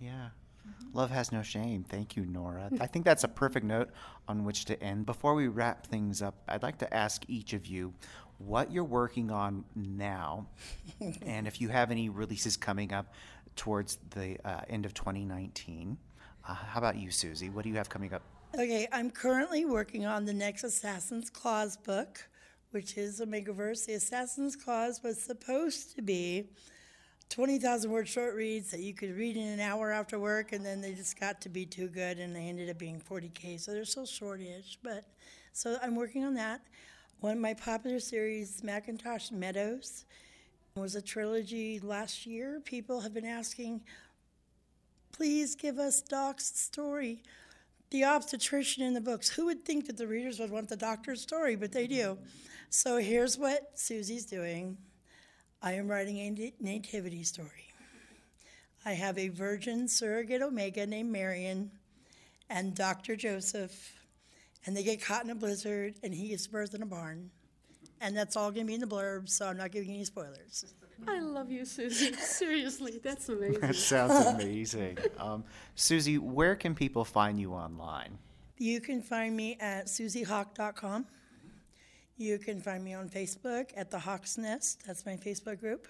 Yeah. Mm-hmm. Love has no shame. Thank you, Nora. I think that's a perfect note on which to end. Before we wrap things up, I'd like to ask each of you what you're working on now, and if you have any releases coming up towards the uh, end of 2019. Uh, how about you, Susi? What do you have coming up? Okay, I'm currently working on the next Assassin's Clause book, which is Omegaverse. The Assassin's Clause was supposed to be 20,000 word short reads that you could read in an hour after work, and then they just got to be too good, and they ended up being 40K. So they're still shortish, but so I'm working on that. One of my popular series, Macintosh Meadows, was a trilogy last year. People have been asking, please give us Doc's story. The obstetrician in the books. Who would think that the readers would want the doctor's story, but they do. So here's what Susi's doing. I am writing a nativity story. I have a virgin surrogate omega named Marion and Dr. Joseph, and they get caught in a blizzard, and he gives birth in a barn. And that's all going to be in the blurb, so I'm not giving any spoilers. I love you, Susi. Seriously, that's amazing. that sounds amazing. Um, Susi, where can people find you online? You can find me at susihawke.com. You can find me on Facebook at the Hawke's Nest. That's my Facebook group.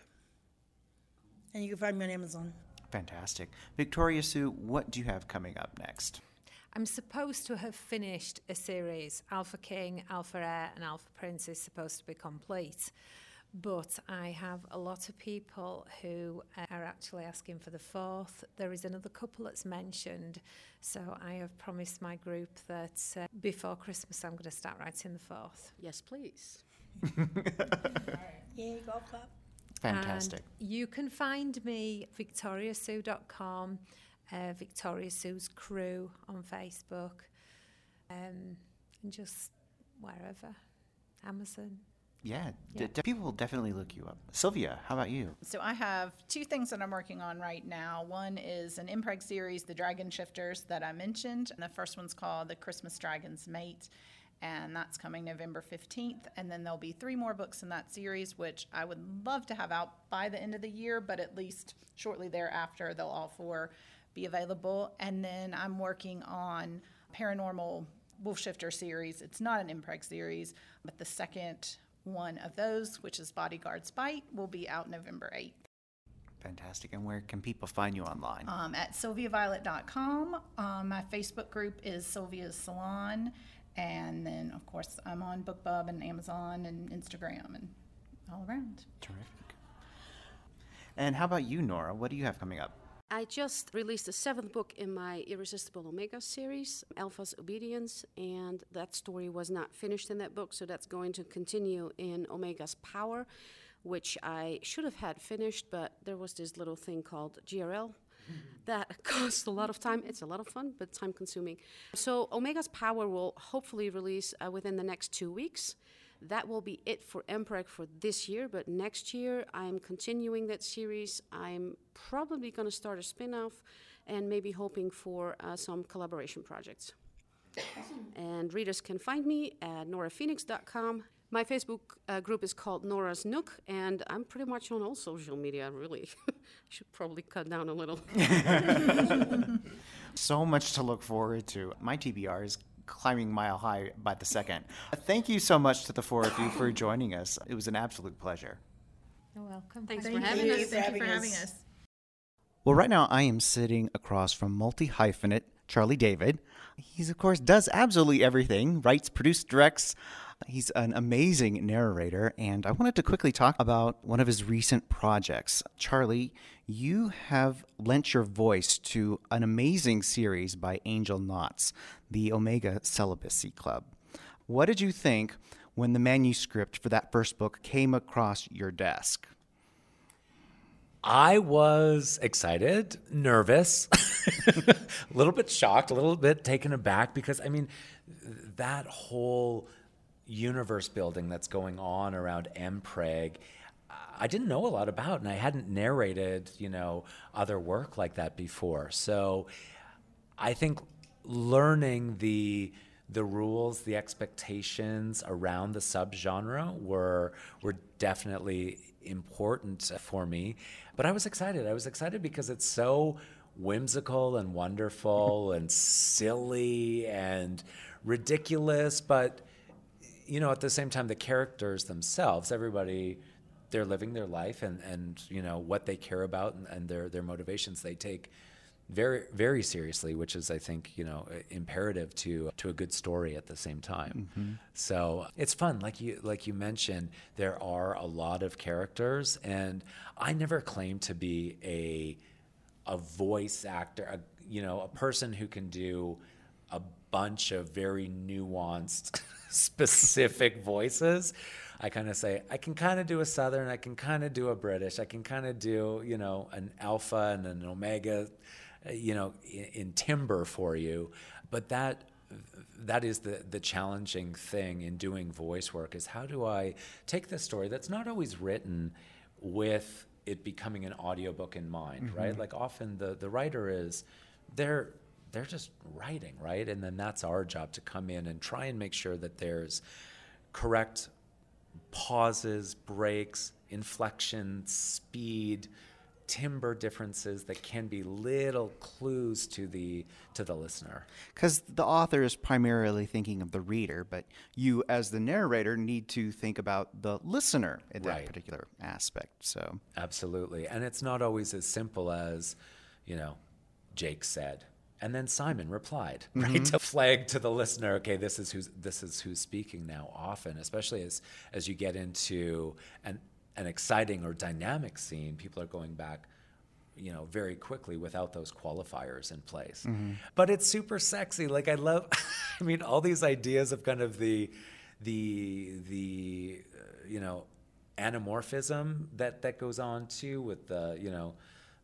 And you can find me on Amazon. Fantastic. Victoria Sue, what do you have coming up next? I'm supposed to have finished a series. Alpha King, Alpha Heir, and Alpha Prince is supposed to be complete. But I have a lot of people who are actually asking for the fourth. There is another couple that's mentioned, so I have promised my group that uh, before Christmas I'm going to start writing the fourth. Yes, please. Yay, golf clap. Fantastic. And you can find me victoriasue.com, uh, Victoria Sue's crew on Facebook, um, and just wherever, Amazon. Yeah, Yeah. people will definitely look you up. Sylvia, how about you? So I have two things that I'm working on right now. One is an MPreg series, The Dragon Shifters, that I mentioned. And the first one's called The Christmas Dragon's Mate, and that's coming November 15th. And then there'll be three more books in that series, which I would love to have out by the end of the year, but at least shortly thereafter, they'll all four be available. And then I'm working on Paranormal Wolf Shifter series. It's not an MPreg series, but the second one of those, which is Bodyguard's Bite, will be out November 8th. Fantastic. And where can people find you online? Um, at sylviaviolet.com. Um, my Facebook group is Sylvia's Salon. And then, of course, I'm on BookBub and Amazon and Instagram and all around. Terrific. And how about you, Nora? What do you have coming up? I just released the seventh book in my Irresistible Omega series, Alpha's Obedience, and that story was not finished in that book, so that's going to continue in Omega's Power, which I should have had finished, but there was this little thing called GRL that costs a lot of time. It's a lot of fun, but time consuming. So, Omega's Power will hopefully release uh, within the next two weeks. That will be it for MPREG for this year, but next year I'm continuing that series. I'm probably going to start a spin off and maybe hoping for uh, some collaboration projects. and readers can find me at noraphoenix.com. My Facebook uh, group is called Nora's Nook, and I'm pretty much on all social media, really. Should probably cut down a little. So much to look forward to. My TBR is climbing mile high by the second. Thank you so much to the four of you for joining us. It was an absolute pleasure. You're welcome. Thanks Thank for having you. us. for Thank you for having having us. us. Well, right now I am sitting across from multi hyphenate Charlie David. He's, of course, does absolutely everything writes, produces, directs. He's an amazing narrator, and I wanted to quickly talk about one of his recent projects. Charlie, you have lent your voice to an amazing series by Angel Knots, the Omega Celibacy Club. What did you think when the manuscript for that first book came across your desk? I was excited, nervous, a little bit shocked, a little bit taken aback because I mean, that whole universe building that's going on around MPreg, I didn't know a lot about, and I hadn't narrated, you know, other work like that before. So, I think learning the the rules, the expectations around the subgenre were were definitely important for me. But I was excited. I was excited because it's so whimsical and wonderful and silly and ridiculous, but you know, at the same time the characters themselves, everybody they're living their life and, and you know what they care about and, and their their motivations they take very very seriously, which is I think you know imperative to to a good story at the same time. Mm-hmm. So it's fun, like you like you mentioned. There are a lot of characters, and I never claimed to be a a voice actor, a, you know, a person who can do a bunch of very nuanced, specific voices. I kind of say I can kind of do a southern, I can kind of do a British, I can kind of do you know an alpha and an omega, uh, you know, in, in timber for you. But that that is the the challenging thing in doing voice work is how do I take this story that's not always written with it becoming an audiobook in mind, right? Like often the the writer is they're they're just writing, right? And then that's our job to come in and try and make sure that there's correct pauses, breaks, inflection, speed, timbre differences that can be little clues to the to the listener. Because the author is primarily thinking of the reader, but you, as the narrator, need to think about the listener in that Right. particular aspect. So, Absolutely. And it's not always as simple as, you know, Jake said. And then Simon replied, right? To flag to the listener, okay, this is who's this is who's speaking now often, especially as as you get into and an exciting or dynamic scene, people are going back you know very quickly without those qualifiers in place Mm-hmm. but it's super sexy like i love i mean all these ideas of kind of the the the uh, you know anamorphism that that goes on too with the you know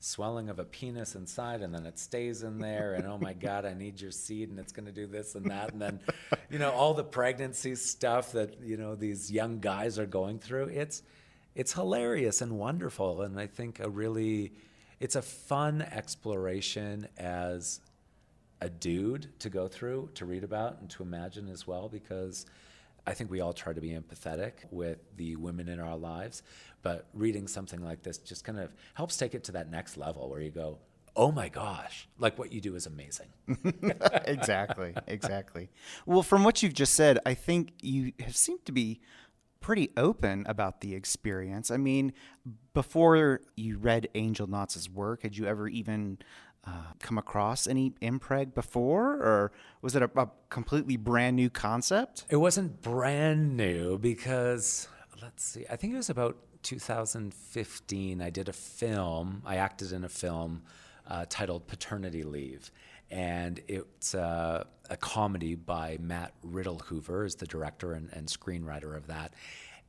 swelling of a penis inside and then it stays in there and oh my god i need your seed and it's going to do this and that and then you know all the pregnancy stuff that you know these young guys are going through it's it's hilarious and wonderful and i think a really it's a fun exploration as a dude to go through to read about and to imagine as well because I think we all try to be empathetic with the women in our lives, but reading something like this just kind of helps take it to that next level where you go, "Oh my gosh, like what you do is amazing." exactly, exactly. Well, from what you've just said, I think you have seemed to be pretty open about the experience. I mean, before you read Angel Knott's work, had you ever even uh, come across any MPreg before, or was it a, a completely brand new concept? It wasn't brand new because let's see, I think it was about 2015. I did a film. I acted in a film uh, titled Paternity Leave, and it's uh, a comedy by Matt Riddlehoover, is the director and, and screenwriter of that.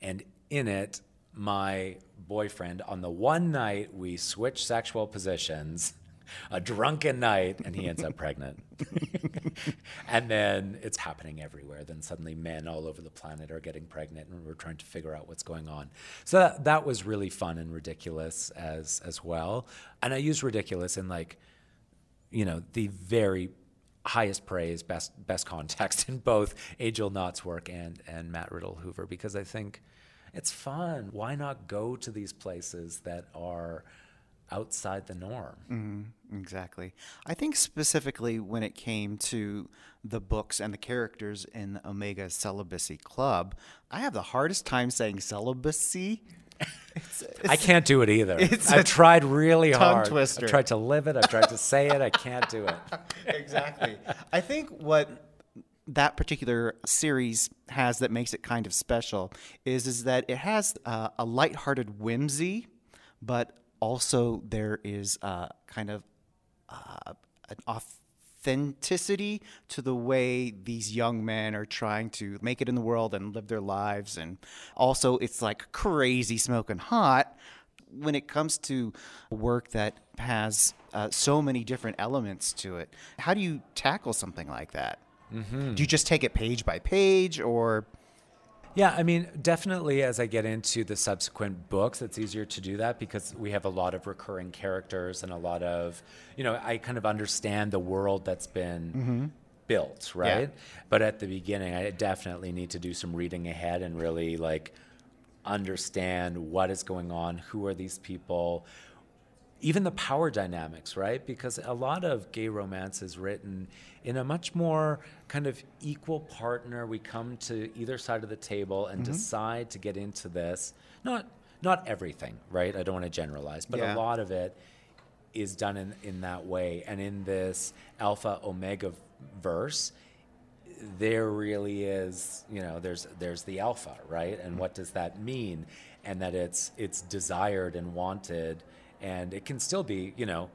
And in it, my boyfriend, on the one night we switch sexual positions, a drunken night, and he ends up pregnant. and then it's happening everywhere. Then suddenly men all over the planet are getting pregnant, and we're trying to figure out what's going on. So that, that was really fun and ridiculous as as well. And I use ridiculous in like, you know, the very highest praise, best best context in both Angel Knott's work and and Matt Riddlehoover because I think it's fun. Why not go to these places that are outside the norm? Mm, exactly. I think specifically when it came to the books and the characters in the Omega Celibacy Club, I have the hardest time saying celibacy. It's, I can't do it either. it's I've tried really tongue hard. twister. I've tried to live it. I've tried to say it. I can't do it. exactly. I think what that particular series has that makes it kind of special is is that it has uh, a lighthearted whimsy, but also there is uh, kind of uh, an authenticity to the way these young men are trying to make it in the world and live their lives, and also it's like crazy smoking hot when it comes to work that has uh, so many different elements to it, how do you tackle something like that? Do you just take it page by page, or Yeah, I mean, definitely as I get into the subsequent books, it's easier to do that because we have a lot of recurring characters and a lot of, you know, I kind of understand the world that's been mm-hmm. built, right? But at the beginning, I definitely need to do some reading ahead and really like understand what is going on, who are these people, even the power dynamics, right? Because a lot of gay romance is written in a much more kind of equal partner. We come to either side of the table and mm-hmm. decide to get into this. Not not everything, right? I don't want to generalize, but Yeah. a lot of it is done in, in that way. And in this alpha omega verse, there really is, you know, there's there's the alpha, right? And mm-hmm. what does that mean? And that it's it's desired and wanted, and it can still be, you know,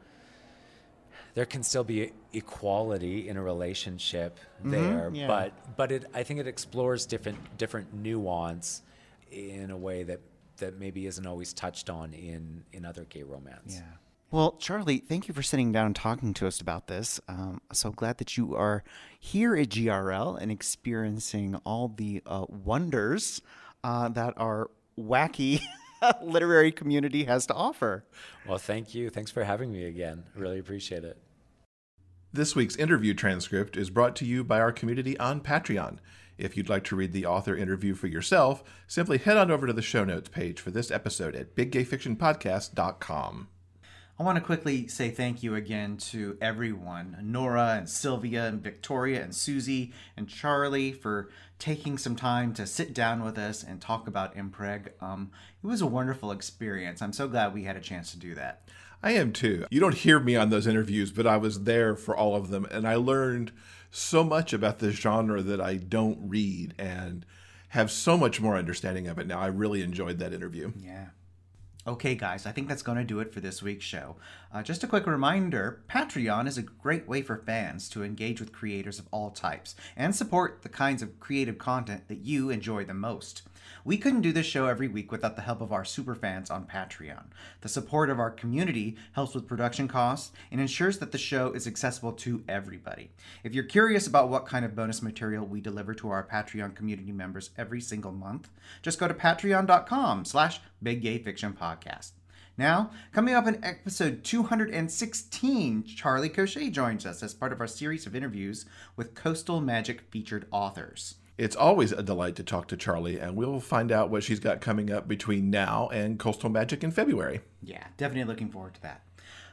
there can still be equality in a relationship there, yeah. but but it I think it explores different different nuance in a way that that maybe isn't always touched on in in other gay romance. yeah Well, Charlie, thank you for sitting down and talking to us about this. Um, so glad that you are here at GRL and experiencing all the uh, wonders uh, that are wacky literary community has to offer. Well, thank you. Thanks for having me again. Really appreciate it. This week's interview transcript is brought to you by our community on Patreon. If you'd like to read the author interview for yourself, simply head on over to the show notes page for this episode at biggayfictionpodcast.com. I want to quickly say thank you again to everyone Nora and Sylvia and Victoria and Susi and Charlie for taking some time to sit down with us and talk about MPreg. Um, it was a wonderful experience. I'm so glad we had a chance to do that. I am too. You don't hear me on those interviews, but I was there for all of them, and I learned so much about this genre that I don't read and have so much more understanding of it now. I really enjoyed that interview. Yeah. Okay, guys, I think that's going to do it for this week's show. Uh, just a quick reminder Patreon is a great way for fans to engage with creators of all types and support the kinds of creative content that you enjoy the most. We couldn't do this show every week without the help of our superfans on Patreon. The support of our community helps with production costs and ensures that the show is accessible to everybody. If you're curious about what kind of bonus material we deliver to our Patreon community members every single month, just go to patreon.com slash big gay fiction podcast. Now, coming up in episode 216, Charlie Cochet joins us as part of our series of interviews with Coastal Magic featured authors. It's always a delight to talk to Charlie, and we'll find out what she's got coming up between now and Coastal Magic in February. Yeah, definitely looking forward to that.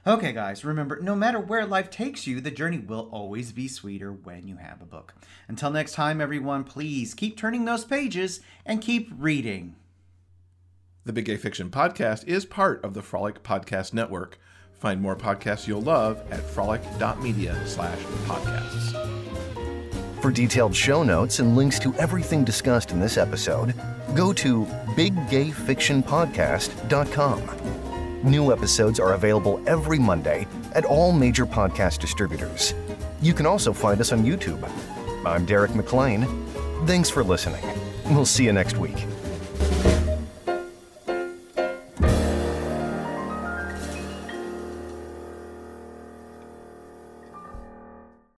Okay, guys, remember no matter where life takes you, the journey will always be sweeter when you have a book. Until next time, everyone, please keep turning those pages and keep reading. The Big Gay Fiction Podcast is part of the Frolic Podcast Network. Find more podcasts you'll love at frolic.media slash podcasts. For detailed show notes and links to everything discussed in this episode, go to biggayfictionpodcast.com. New episodes are available every Monday at all major podcast distributors. You can also find us on YouTube. I'm Derek McLean. Thanks for listening. We'll see you next week.